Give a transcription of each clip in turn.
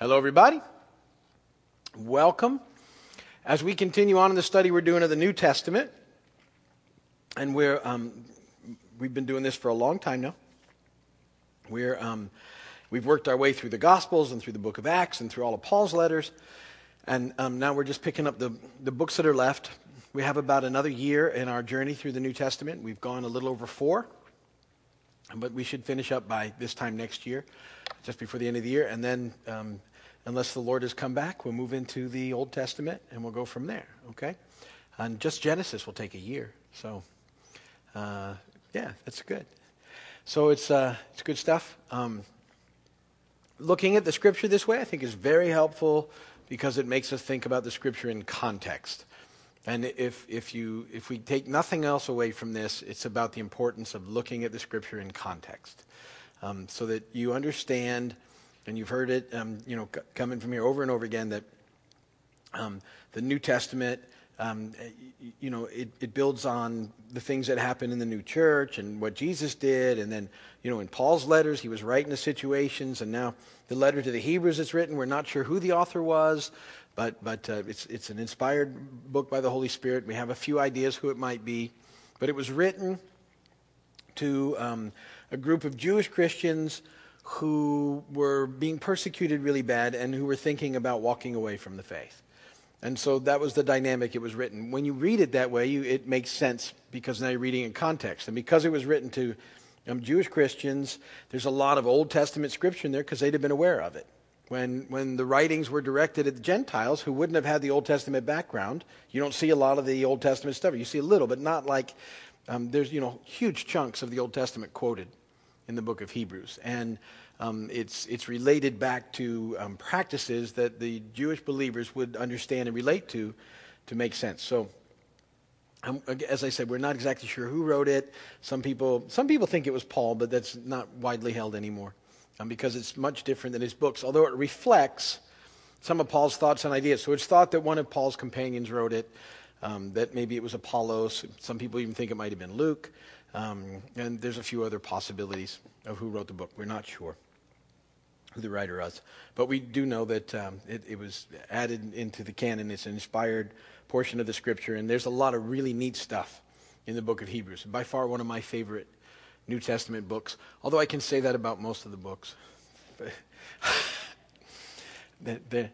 Hello, everybody. Welcome. As we continue on in the study we're doing of the New Testament, and we're um, we've been doing this for a long time now. We're um, we've worked our way through the Gospels and through the Book of Acts and through all of Paul's letters, and um, now we're just picking up the the books that are left. We have about another year in our journey through the New Testament. We've gone a little over four, but we should finish up by this time next year just before the end of the year. And then, um, unless the Lord has come back, we'll move into the Old Testament and we'll go from there, okay? And just Genesis will take a year. So, uh, yeah, that's good. So it's, uh, it's good stuff. Um, looking at the scripture this way, I think, is very helpful because it makes us think about the scripture in context. And if, if, you, if we take nothing else away from this, it's about the importance of looking at the scripture in context um, so that you understand, and you've heard it, um, you know, c- coming from here over and over again, that um, the New Testament, um, you know, it, it, builds on the things that happened in the new church and what Jesus did, and then, you know, in Paul's letters, he was writing the situations, and now the letter to the Hebrews is written. We're not sure who the author was, but but uh, it's it's an inspired book by the Holy Spirit. We have a few ideas who it might be, but it was written to um, a group of Jewish Christians who were being persecuted really bad and who were thinking about walking away from the faith. And so that was the dynamic it was written. When you read it that way, you, it makes sense because now you're reading in context. And because it was written to um, Jewish Christians, there's a lot of Old Testament scripture in there because they'd have been aware of it. When, when the writings were directed at the Gentiles who wouldn't have had the Old Testament background, you don't see a lot of the Old Testament stuff. You see a little, but not like um, there's you know huge chunks of the Old Testament quoted in the book of Hebrews, and um, it's it's related back to um, practices that the Jewish believers would understand and relate to to make sense. So. Um, as I said, we're not exactly sure who wrote it. Some people, some people think it was Paul, but that's not widely held anymore um, because it's much different than his books, although it reflects some of Paul's thoughts and ideas. So it's thought that one of Paul's companions wrote it um, that maybe it was Apollos. Some people even think it might have been Luke. Um, and there's a few other possibilities of who wrote the book. We're not sure who the writer was. But we do know that um, it, it, was added into the canon. It's an inspired portion of the scripture. And there's a lot of really neat stuff in the book of Hebrews. By far one of my favorite New Testament books, although I can say that about most of the books. the, the,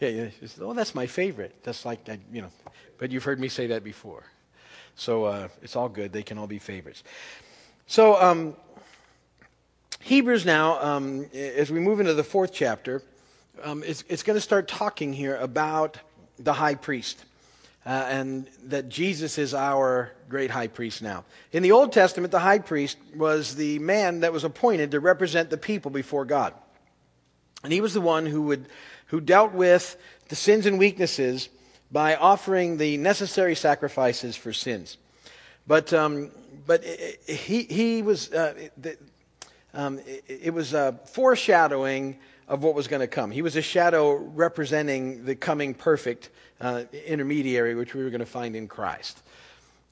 yeah, yeah. oh, that's my favorite. That's like, I, you know, but you've heard me say that before. So uh, it's all good. They can all be favorites. So, um, Hebrews now, um, as we move into the fourth chapter, um, it's, it's going to start talking here about the high priest. Uh, and that Jesus is our great high priest now. In the Old Testament, the high priest was the man that was appointed to represent the people before God. And he was the one who would who dealt with the sins and weaknesses by offering the necessary sacrifices for sins. But, um, but he, he was, uh, um, it was a foreshadowing of what was going to come. He was a shadow representing the coming perfect uh, intermediary, which we were going to find in Christ.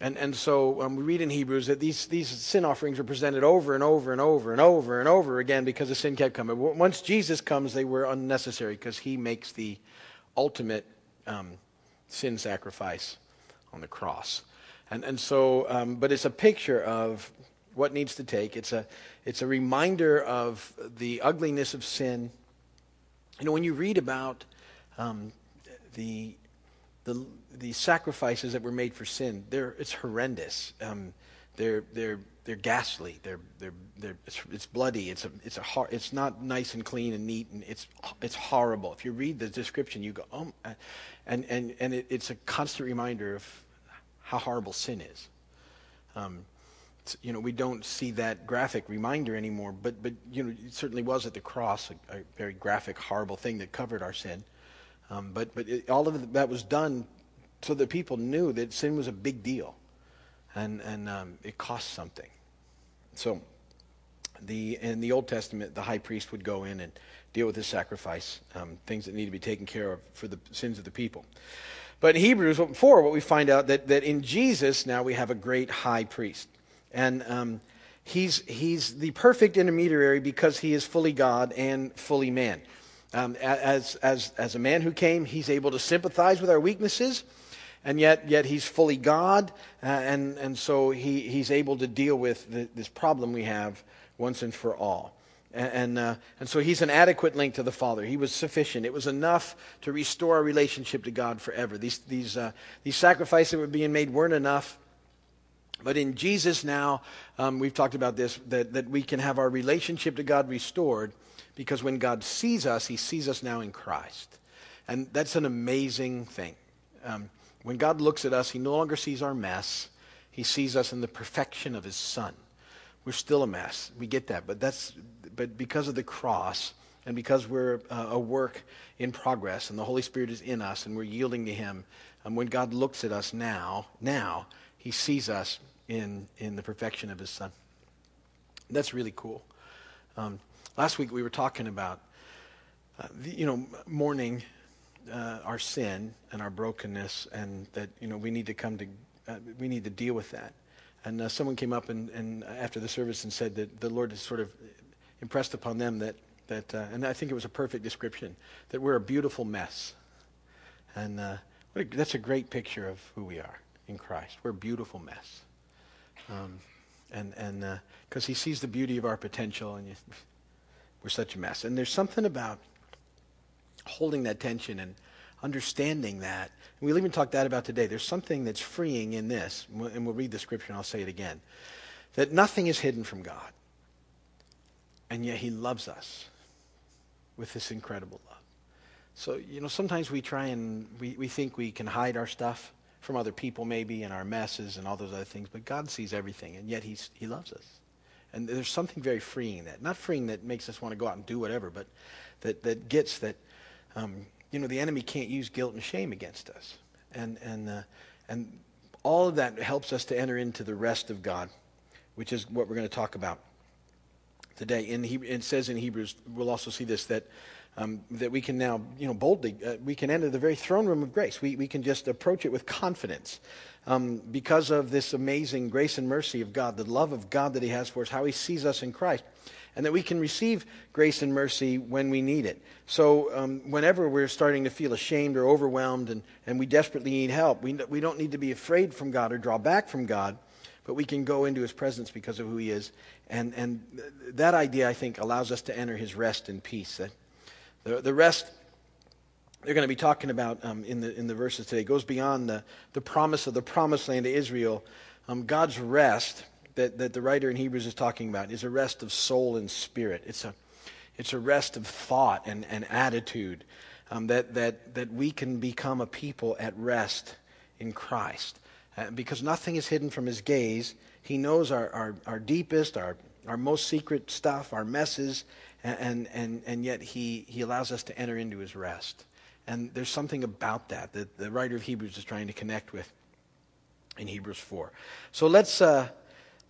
And, and so um, we read in Hebrews that these, these sin offerings were presented over and over and over and over and over again because the sin kept coming. Once Jesus comes, they were unnecessary because he makes the ultimate um, sin sacrifice on the cross. And, and so, um, but it's a picture of what needs to take. It's a, it's a reminder of the ugliness of sin. You know, when you read about um, the, the, the sacrifices that were made for sin, they're, it's horrendous. Um, they're, they're, they're ghastly. They're, they're, they're, it's, it's bloody. It's, a, it's, a hor- it's not nice and clean and neat, and it's, it's horrible. If you read the description, you go, oh, and, and, and it, it's a constant reminder of how horrible sin is. Um, you know, we don't see that graphic reminder anymore, but, but you know, it certainly was at the cross a, a very graphic, horrible thing that covered our sin. Um, but but it, all of that was done so that people knew that sin was a big deal, and and um, it cost something. So, the in the Old Testament, the high priest would go in and deal with the sacrifice, um, things that need to be taken care of for the sins of the people. But in Hebrews 4, what we find out that, that in Jesus now we have a great high priest. And um, he's, he's the perfect intermediary because he is fully God and fully man. Um, as, as, as a man who came, he's able to sympathize with our weaknesses, and yet, yet he's fully God, uh, and, and so he, he's able to deal with the, this problem we have once and for all. And, and, uh, and, so he's an adequate link to the Father. He was sufficient. It was enough to restore our relationship to God forever. These, these, uh, these sacrifices that were being made weren't enough. But in Jesus now, um, we've talked about this, that, that we can have our relationship to God restored because when God sees us, he sees us now in Christ. And that's an amazing thing. Um, when God looks at us, he no longer sees our mess, he sees us in the perfection of his Son. We're still a mess. We get that. But, that's, but because of the cross, and because we're uh, a work in progress and the Holy Spirit is in us and we're yielding to Him, um, when God looks at us now, now, he sees us in, in the perfection of his son. That's really cool. Um, last week we were talking about, uh, the, you know, mourning uh, our sin and our brokenness, and that you know we need to come to, uh, we need to deal with that. And uh, someone came up and, and after the service and said that the Lord has sort of impressed upon them that that, uh, and I think it was a perfect description that we're a beautiful mess, and uh, a, that's a great picture of who we are in Christ. We're a beautiful mess. Um, and and because he sees the beauty of our potential, and you, we're such a mess. And there's something about holding that tension and understanding that. And we'll even talk that about today. There's something that's freeing in this, and we'll read the scripture, and I'll say it again. That nothing is hidden from God, and yet He loves us with this incredible love. So you know, sometimes we try and we, we think we can hide our stuff from other people maybe and our messes and all those other things, but God sees everything, and yet he's, He loves us. And there's something very freeing in that. Not freeing that makes us want to go out and do whatever, but that, that gets that, um, you know, the enemy can't use guilt and shame against us. And, and, uh, and all of that helps us to enter into the rest of God, which is what we're going to talk about today. In he, it says in Hebrews, we'll also see this, that um, that we can now, you know, boldly, uh, we can enter the very throne room of grace. We, we can just approach it with confidence um, because of this amazing grace and mercy of God, the love of God that He has for us, how He sees us in Christ, and that we can receive grace and mercy when we need it. So, um, whenever we're starting to feel ashamed or overwhelmed and, and we desperately need help, we, we don't need to be afraid from God or draw back from God, but we can go into His presence because of who He is. And, and that idea, I think, allows us to enter His rest and peace. The, the rest they're going to be talking about um, in, the, in the verses today goes beyond the, the promise of the promised land to Israel. Um, God's rest that, that the writer in Hebrews is talking about is a rest of soul and spirit. It's a, it's a rest of thought and, and attitude um, that, that, that we can become a people at rest in Christ. Uh, because nothing is hidden from his gaze. He knows our, our, our deepest, our, our most secret stuff, our messes, and, and, and yet he, he allows us to enter into his rest. And there's something about that that the writer of Hebrews is trying to connect with in Hebrews 4. So let's, uh,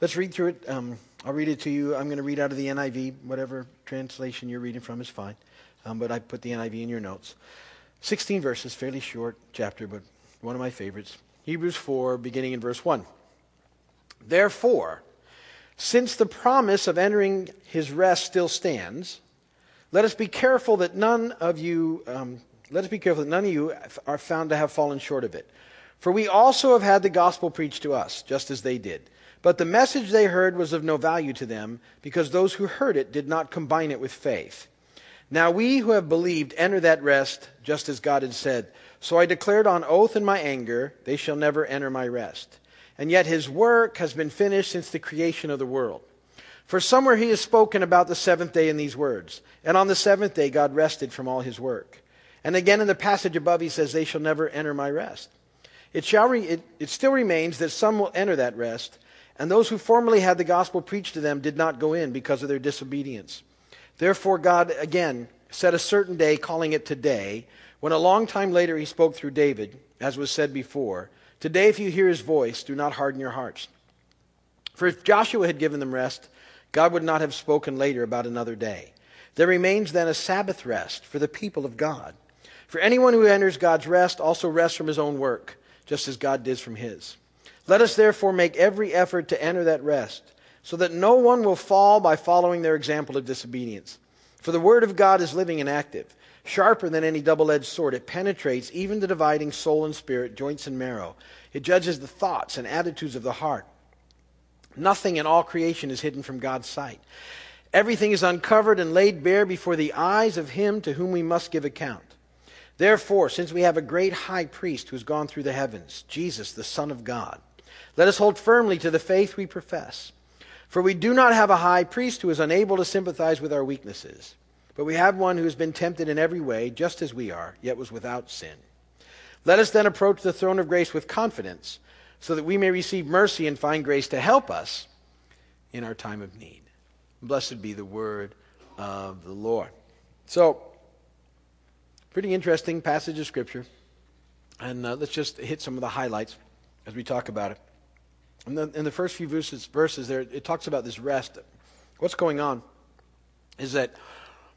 let's read through it. Um, I'll read it to you. I'm going to read out of the NIV. Whatever translation you're reading from is fine. Um, but I put the NIV in your notes. 16 verses, fairly short chapter, but one of my favorites. Hebrews 4, beginning in verse 1. Therefore, since the promise of entering his rest still stands, let us be careful that none of you, um, let us be careful that none of you are found to have fallen short of it. For we also have had the gospel preached to us, just as they did. But the message they heard was of no value to them, because those who heard it did not combine it with faith. Now we who have believed enter that rest, just as God had said. So I declared on oath in my anger, they shall never enter my rest and yet his work has been finished since the creation of the world. For somewhere he has spoken about the seventh day in these words, and on the seventh day God rested from all his work. And again in the passage above he says, They shall never enter my rest. It, shall re- it, it still remains that some will enter that rest, and those who formerly had the gospel preached to them did not go in because of their disobedience. Therefore, God again set a certain day, calling it today, when a long time later he spoke through David, as was said before. Today, if you hear his voice, do not harden your hearts. For if Joshua had given them rest, God would not have spoken later about another day. There remains then a Sabbath rest for the people of God. For anyone who enters God's rest also rests from his own work, just as God did from his. Let us therefore make every effort to enter that rest, so that no one will fall by following their example of disobedience. For the word of God is living and active sharper than any double edged sword. It penetrates even the dividing soul and spirit, joints and marrow. It judges the thoughts and attitudes of the heart. Nothing in all creation is hidden from God's sight. Everything is uncovered and laid bare before the eyes of Him to whom we must give account. Therefore, since we have a great high priest who has gone through the heavens, Jesus, the Son of God, let us hold firmly to the faith we profess. For we do not have a high priest who is unable to sympathize with our weaknesses, but we have one who has been tempted in every way, just as we are, yet was without sin. Let us then approach the throne of grace with confidence, so that we may receive mercy and find grace to help us in our time of need. Blessed be the word of the Lord. So, pretty interesting passage of Scripture. And uh, let's just hit some of the highlights as we talk about it. In the, in the first few verses, verses there, it talks about this rest. What's going on is that,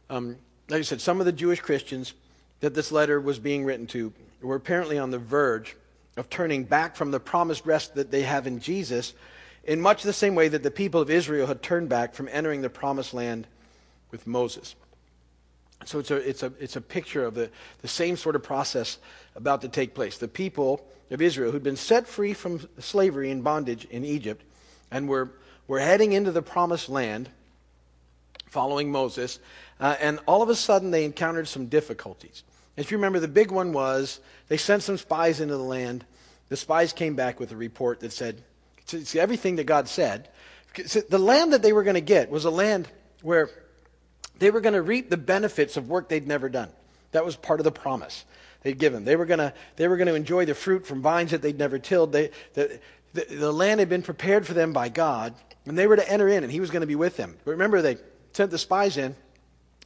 um, like I said, some of the Jewish Christians that this letter was being written to were apparently on the verge of turning back from the promised rest that they have in Jesus in much the same way that the people of Israel had turned back from entering the promised land with Moses. So it's a, it's a, it's a picture of the, the same sort of process about to take place. The people of Israel who'd been set free from slavery and bondage in Egypt and were, were heading into the promised land following Moses, uh, and all of a sudden they encountered some difficulties. If you remember, the big one was they sent some spies into the land. The spies came back with a report that said, it's everything that God said. The land that they were going to get was a land where they were going to reap the benefits of work they'd never done. That was part of the promise they'd given. They were going to, they were going to enjoy the fruit from vines that they'd never tilled. They, the, the, the land had been prepared for them by God, and they were to enter in, and He was going to be with them. But remember, they sent the spies in.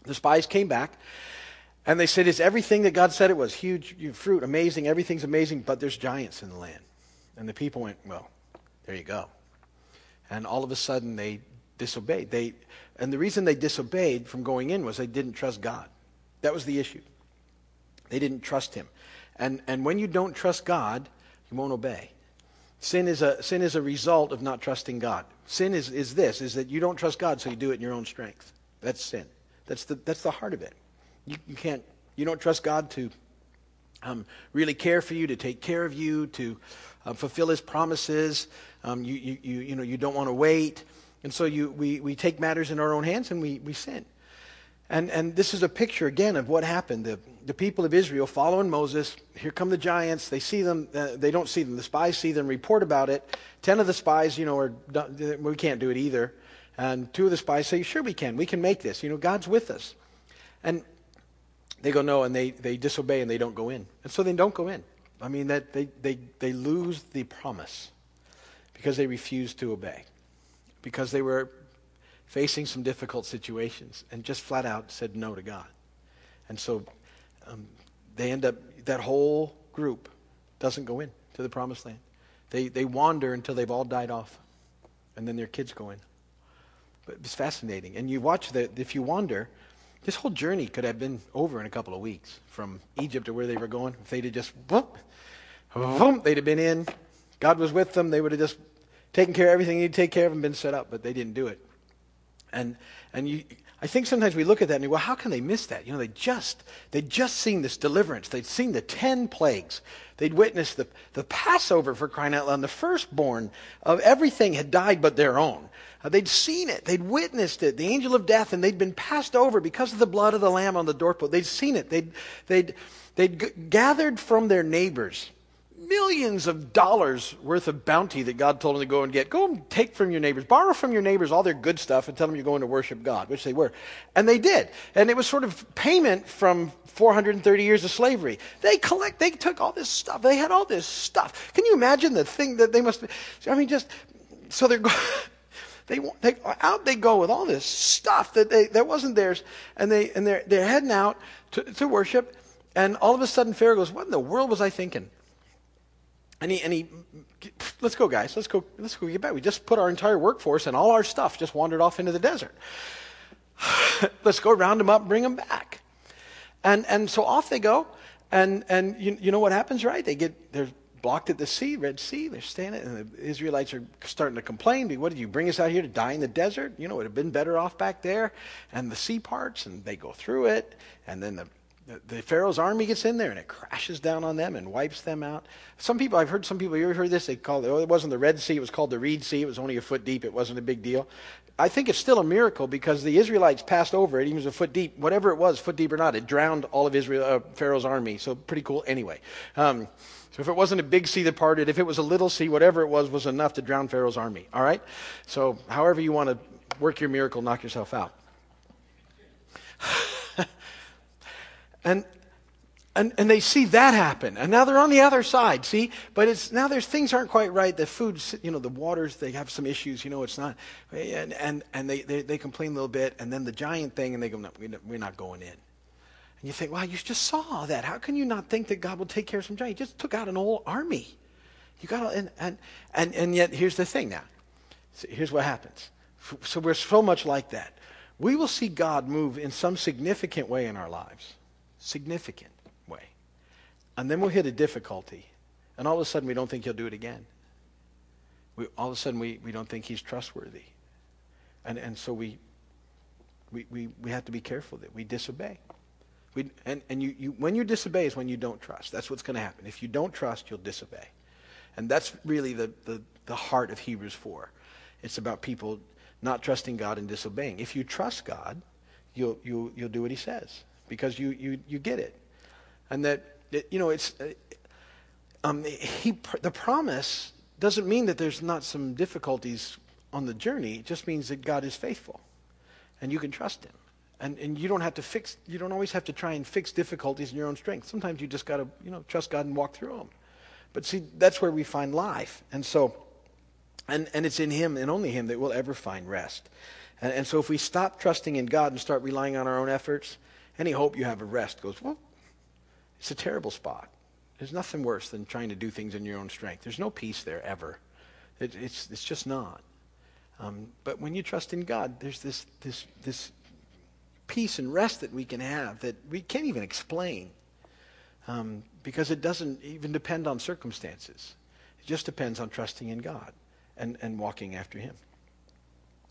The spies came back, and they said, It's everything that God said it was huge fruit, amazing, everything's amazing, but there's giants in the land. And the people went, Well, there you go. And all of a sudden, they disobeyed. They, and the reason they disobeyed from going in was they didn't trust God. That was the issue. They didn't trust Him. And, and when you don't trust God, you won't obey. Sin is, a, sin is a result of not trusting God. Sin is, is this, is that you don't trust God, so you do it in your own strength. That's sin. That's the, that's the heart of it. You, you can't, you don't trust God to um, really care for you, to take care of you, to uh, fulfill His promises. Um, you, you, you, you, know, you don't want to wait. And so you, we, we take matters in our own hands and we, we sin. And, and this is a picture, again, of what happened. The, the people of Israel following Moses, here come the giants. They see them, uh, they don't see them. The spies see them, report about it. Ten of the spies, you know, are, we can't do it either. And two of the spies say, sure we can. We can make this. You know, God's with us. And they go, no, and they, they disobey and they don't go in. And so they don't go in. I mean, that they, they, they lose the promise because they refuse to obey because they were facing some difficult situations and just flat out said no to God. And so um, they end up, that whole group doesn't go in to the promised land. They, they wander until they've all died off, and then their kids go in. But it's fascinating. And you watch that, if you wander, this whole journey could have been over in a couple of weeks from Egypt to where they were going. If they'd have just, boom, boom, they'd have been in. God was with them. They would have just taken care of everything he'd take care of and been set up, but they didn't do it. And, and you, I think sometimes we look at that and go, well, how can they miss that? You know, they just, they'd just seen this deliverance. They'd seen the ten plagues. They'd witnessed the, the Passover for crying out loud. The firstborn of everything had died but their own. Uh, they'd seen it. They'd witnessed it. The angel of death, and they'd been passed over because of the blood of the lamb on the doorpost. They'd seen it. They'd, they'd, they'd g- gathered from their neighbors millions of dollars worth of bounty that God told them to go and get. Go and take from your neighbors, borrow from your neighbors all their good stuff and tell them you're going to worship God, which they were. And they did. And it was sort of payment from 430 years of slavery. They collect, they took all this stuff. They had all this stuff. Can you imagine the thing that they must? I mean, just, so they're going. They, they out they go with all this stuff that they that wasn't theirs, and they and they're they're heading out to, to worship, and all of a sudden Pharaoh goes, "What in the world was I thinking?" And he, let's go, guys. Let's go. Let's go get back. We just put our entire workforce and all our stuff just wandered off into the desert. let's go round them up, bring them back. And and so off they go. And and you, you know what happens, right? They get they're blocked at the sea, Red Sea. They're standing, and the Israelites are starting to complain. What did you bring us out here to die in the desert? You know, it would have been better off back there. And the sea parts, and they go through it, and then the the, Pharaoh's army gets in there and it crashes down on them and wipes them out. Some people, I've heard some people, you ever heard this? They call it, oh, it wasn't the Red Sea, it was called the Reed Sea. It was only a foot deep, it wasn't a big deal. I think it's still a miracle because the Israelites passed over it, even was a foot deep. Whatever it was, foot deep or not, it drowned all of Israel, uh, Pharaoh's army. So pretty cool anyway. Um, so if it wasn't a big sea that parted, if it was a little sea, whatever it was, was enough to drown Pharaoh's army. All right? So however you want to work your miracle, knock yourself out. And and, and they see that happen. And now they're on the other side, see? But it's now there's things aren't quite right. The food's, you know, the waters, they have some issues, you know, it's not. And, and, and they, they, they complain a little bit. And then the giant thing, and they go, no, we're not going in. And you think, wow, you just saw that. How can you not think that God will take care of some giant? He just took out an whole army. You got and, and, and, and yet here's the thing now. So here's what happens. So we're so much like that. We will see God move in some significant way in our lives. Significant way. and then we'll hit a difficulty. And all of a sudden, we don't think he'll do it again. We, all of a sudden, we, we don't think he's trustworthy. And, and so we, we, we, we have to be careful that we disobey. We, and and you, you, when you disobey is when you don't trust. That's what's going to happen. If you don't trust, you'll disobey. And that's really the, the, the heart of Hebrews 4. It's about people not trusting God and disobeying. If you trust God, you'll, you'll, you'll do what he says because you, you, you get it. And that you know, it's uh, um, he. The promise doesn't mean that there's not some difficulties on the journey. It just means that God is faithful, and you can trust Him. And, and you don't have to fix. You don't always have to try and fix difficulties in your own strength. Sometimes you just got to, you know, trust God and walk through them. But see, that's where we find life. And so, and and it's in Him and only Him that we'll ever find rest. And, and so, if we stop trusting in God and start relying on our own efforts, any hope you have of rest goes well. It's a terrible spot. There's nothing worse than trying to do things in your own strength. There's no peace there ever. It, it's, it's just not. Um, but when you trust in God, there's this, this, this peace and rest that we can have that we can't even explain um, because it doesn't even depend on circumstances. It just depends on trusting in God and, and walking after Him.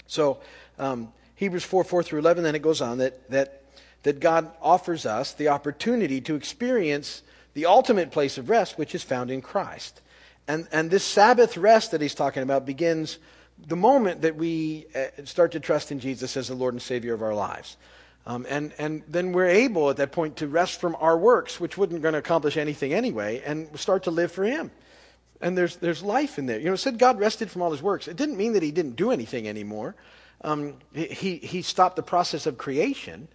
So, um, Hebrews 4 4 through 11, then it goes on that, that that God offers us the opportunity to experience the ultimate place of rest, which is found in Christ. And, and this Sabbath rest that he's talking about begins the moment that we uh, start to trust in Jesus as the Lord and Savior of our lives. Um, and, and then we're able at that point to rest from our works, which wasn't going to accomplish anything anyway, and start to live for Him. And there's, there's life in there. You know, it said God rested from all His works. It didn't mean that He didn't do anything anymore. Um, he, he stopped the process of creation,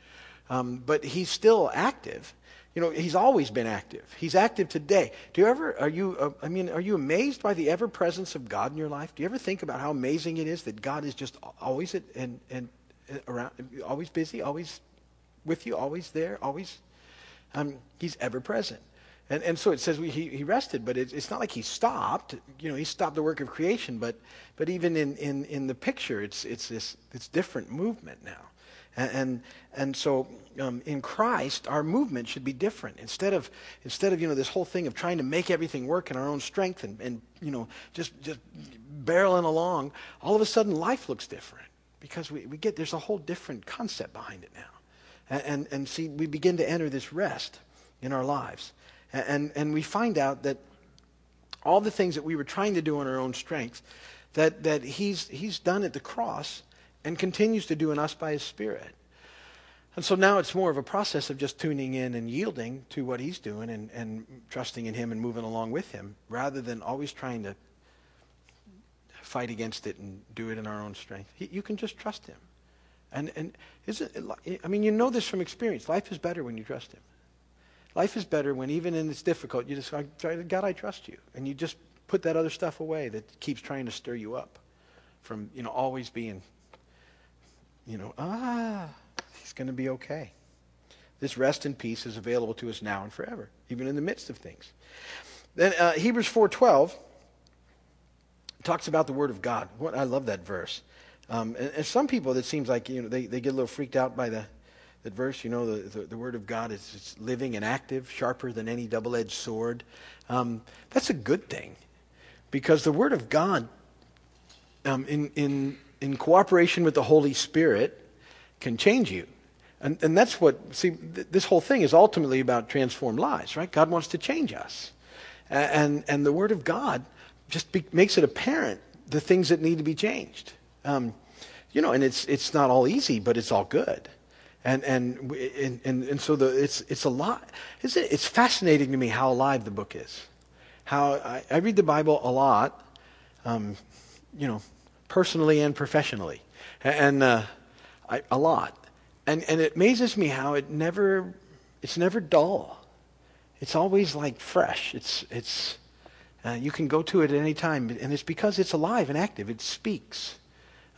um, but he's still active. You know, he's always been active. He's active today. Do you ever, are you, uh, I mean, are you amazed by the ever presence of God in your life? Do you ever think about how amazing it is that God is just always at, and, and around, always busy, always with you, always there, always? Um, he's ever present. And, and so it says we, he, he rested, but it, it's not like he stopped. You know, he stopped the work of creation, but, but even in, in, in the picture, it's, it's this it's different movement now. And, and, and so um, in Christ, our movement should be different. Instead of, instead of, you know, this whole thing of trying to make everything work in our own strength and, and you know, just, just barreling along, all of a sudden life looks different because we, we get, there's a whole different concept behind it now. And, and, and see, we begin to enter this rest in our lives. And, and we find out that all the things that we were trying to do in our own strength, that, that he's, he's done at the cross and continues to do in us by his Spirit. And so now it's more of a process of just tuning in and yielding to what he's doing and, and trusting in him and moving along with him rather than always trying to fight against it and do it in our own strength. He, you can just trust him. And, and isn't it, I mean, you know this from experience. Life is better when you trust him. Life is better when even in it's difficult, you just, God, I trust you. And you just put that other stuff away that keeps trying to stir you up from, you know, always being you know, ah, he's going to be okay. This rest and peace is available to us now and forever, even in the midst of things. Then uh, Hebrews 4.12 talks about the Word of God. What, I love that verse. Um, and, and, some people, it seems like you know, they, they get a little freaked out by the, that verse. You know, the, the, the Word of God is living and active, sharper than any double-edged sword. Um, that's a good thing because the Word of God um, in, in in cooperation with the Holy Spirit can change you. And, and that's what, see, th- this whole thing is ultimately about transformed lives, right? God wants to change us. And, and the Word of God just be, makes it apparent the things that need to be changed. Um, you know, and it's, it's not all easy, but it's all good. And, and, and, and, and so the, it's, it's a lot. It's, it's fascinating to me how alive the book is. How I, I read the Bible a lot, um, you know, personally and professionally. And uh, I, a lot. And, and it amazes me how it never, it's never dull. It's always like fresh. It's, it's, uh, you can go to it at any time, and it's because it's alive and active. It speaks.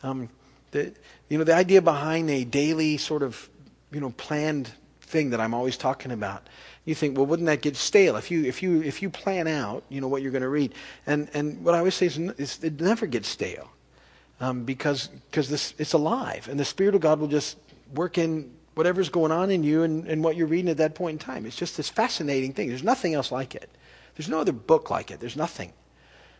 Um, the, you know, the idea behind a daily sort of, you know, planned thing that I'm always talking about. You think, well, wouldn't that get stale if you if you if you plan out, you know, what you're going to read? And and what I always say is, is it never gets stale, um, because because this it's alive, and the Spirit of God will just work in whatever's going on in you and, and what you're reading at that point in time. It's just this fascinating thing. There's nothing else like it. There's no other book like it. There's nothing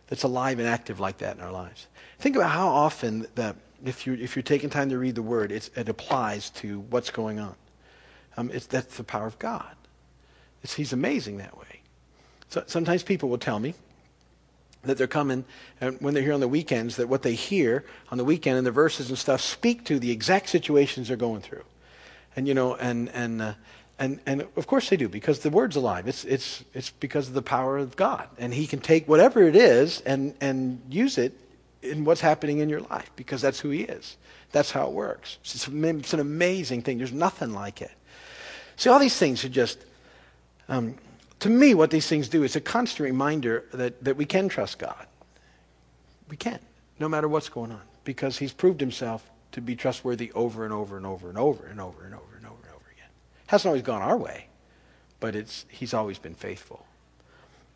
that's alive and active like that in our lives. Think about how often that if you if you're taking time to read the Word, it applies to what's going on. Um, that's the power of God. It's, he's amazing that way. So, sometimes people will tell me that they're coming and when they're here on the weekends that what they hear on the weekend and the verses and stuff speak to the exact situations they're going through. And you know and and uh, and and of course they do because the word's alive. It's it's it's because of the power of god. And he can take whatever it is and and use it in what's happening in your life because that's who he is. That's how it works. It's, it's an amazing thing. There's nothing like it. See all these things are just um, to me, what these things do is a constant reminder that, that we can trust God. We can, no matter what's going on, because He's proved Himself to be trustworthy over and over and over and over and over and over and over and over again. Hasn't always gone our way, but it's, He's always been faithful.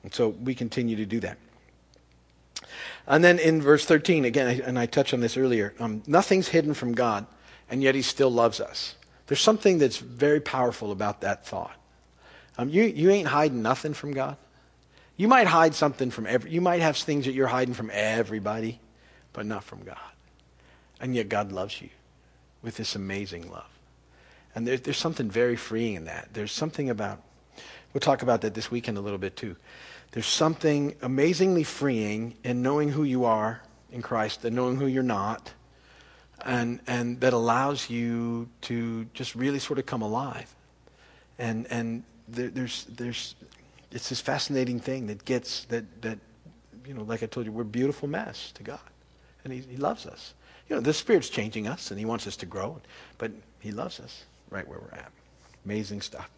And so we continue to do that. And then in verse 13, again, and I touched on this earlier, um, nothing's hidden from God, and yet He still loves us. There's something that's very powerful about that thought. Um, you, you ain't hiding nothing from God. You might hide something from every, you might have things that you're hiding from everybody, but not from God. And yet God loves you with this amazing love. And there, there's something very freeing in that. There's something about, we'll talk about that this weekend a little bit too. There's something amazingly freeing in knowing who you are in Christ and knowing who you're not. And, and that allows you to just really sort of come alive. And, and there, there's, there's, it's this fascinating thing that gets, that, that, you know, like I told you, we're a beautiful mess to God. And he, he loves us. You know, the Spirit's changing us and he wants us to grow, but he loves us right where we're at. Amazing stuff.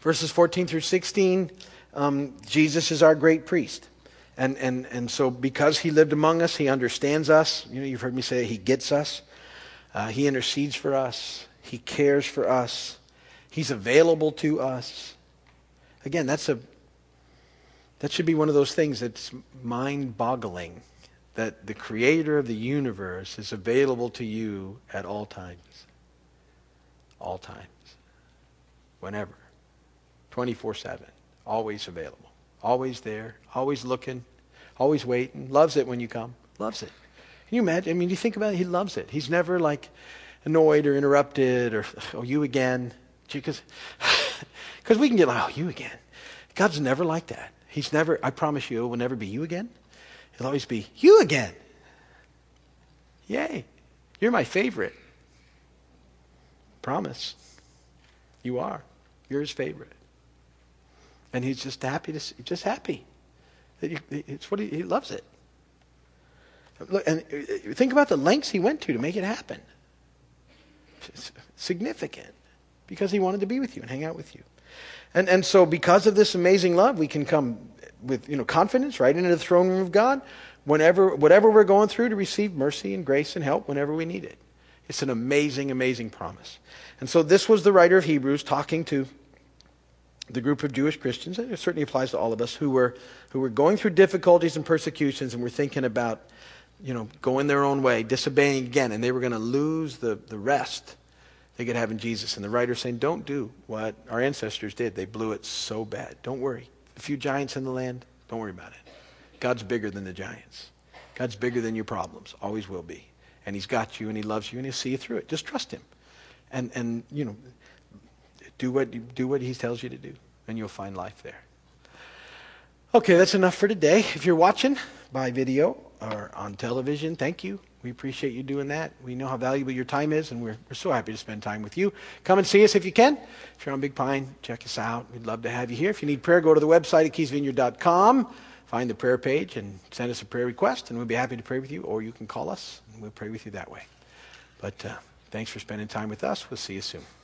Verses 14 through 16, um, Jesus is our great priest. And, and, and so because he lived among us, he understands us. You know, you've heard me say he gets us. Uh, he intercedes for us. He cares for us. He's available to us. Again, that's a that should be one of those things that's mind-boggling that the creator of the universe is available to you at all times. All times. Whenever. 24/7. Always available. Always there, always looking, always waiting. Loves it when you come. Loves it. Can you imagine? I mean, you think about it, he loves it. He's never like annoyed or interrupted or oh you again. Because we can get like, oh, you again. God's never like that. He's never, I promise you, it will never be you again. It'll always be you again. Yay. You're my favorite. Promise. You are. You're his favorite. And he's just happy to see, just happy. It's what he, he loves it. Look, and uh, think about the lengths he went to to make it happen. It's significant because he wanted to be with you and hang out with you. And, and so because of this amazing love, we can come with you know, confidence right into the throne room of God whenever, whatever we're going through to receive mercy and grace and help whenever we need it. It's an amazing, amazing promise. And so this was the writer of Hebrews talking to the group of Jewish Christians, and it certainly applies to all of us, who were, who were going through difficulties and persecutions and were thinking about, you know, going their own way, disobeying again, and they were going to lose the, the rest they could have in Jesus. And the writer's saying, don't do what our ancestors did. They blew it so bad. Don't worry. A few giants in the land, don't worry about it. God's bigger than the giants. God's bigger than your problems. Always will be. And he's got you and he loves you and he'll see you through it. Just trust him. and, and you know, do what, do what he tells you to do, and you'll find life there. Okay, that's enough for today. If you're watching by video or on television, thank you. We appreciate you doing that. We know how valuable your time is, and we're, we're so happy to spend time with you. Come and see us if you can. If you're on Big Pine, check us out. We'd love to have you here. If you need prayer, go to the website at keysvineyard.com, find the prayer page, and send us a prayer request, and we'll be happy to pray with you, or you can call us, and we'll pray with you that way. But uh, thanks for spending time with us. We'll see you soon.